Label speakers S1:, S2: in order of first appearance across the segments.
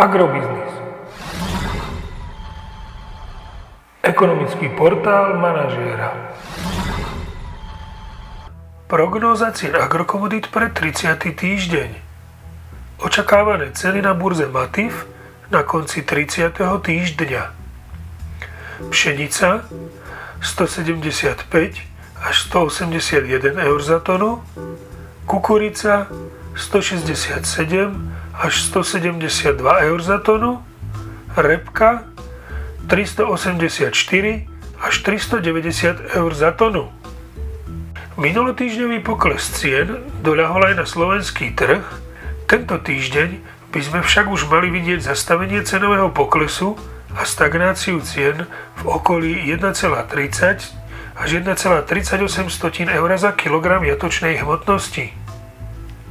S1: Agrobiznis. Ekonomický portál manažéra. Prognóza cien agrokomodít pre 30. týždeň. Očakávané ceny na burze Matif na konci 30. týždňa. Pšenica 175 až 181 eur za tonu, kukurica 167 až 172 eur za tonu, repka 384 až 390 eur za tonu. Minulotýždňový pokles cien doľahol aj na slovenský trh, tento týždeň by sme však už mali vidieť zastavenie cenového poklesu a stagnáciu cien v okolí 1,30 až 1,38 eur za kilogram jatočnej hmotnosti.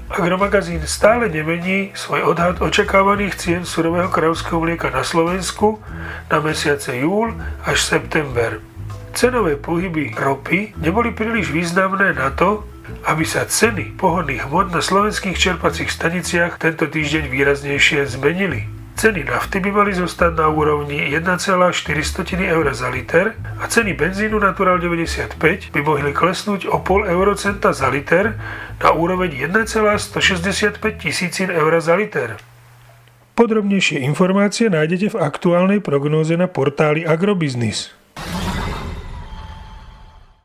S1: Agromagazín stále nemení svoj odhad očakávaných cien surového kravského mlieka na Slovensku na mesiace júl až september. Cenové pohyby ropy neboli príliš významné na to, aby sa ceny pohodných hmot na slovenských čerpacích staniciach tento týždeň výraznejšie zmenili. Ceny nafty by mali zostať na úrovni 1,4 eur za liter a ceny benzínu Natural 95 by mohli klesnúť o pol eurocenta za liter na úroveň 1,165 tisícin eur za liter. Podrobnejšie informácie nájdete v aktuálnej prognóze na portáli Agrobiznis.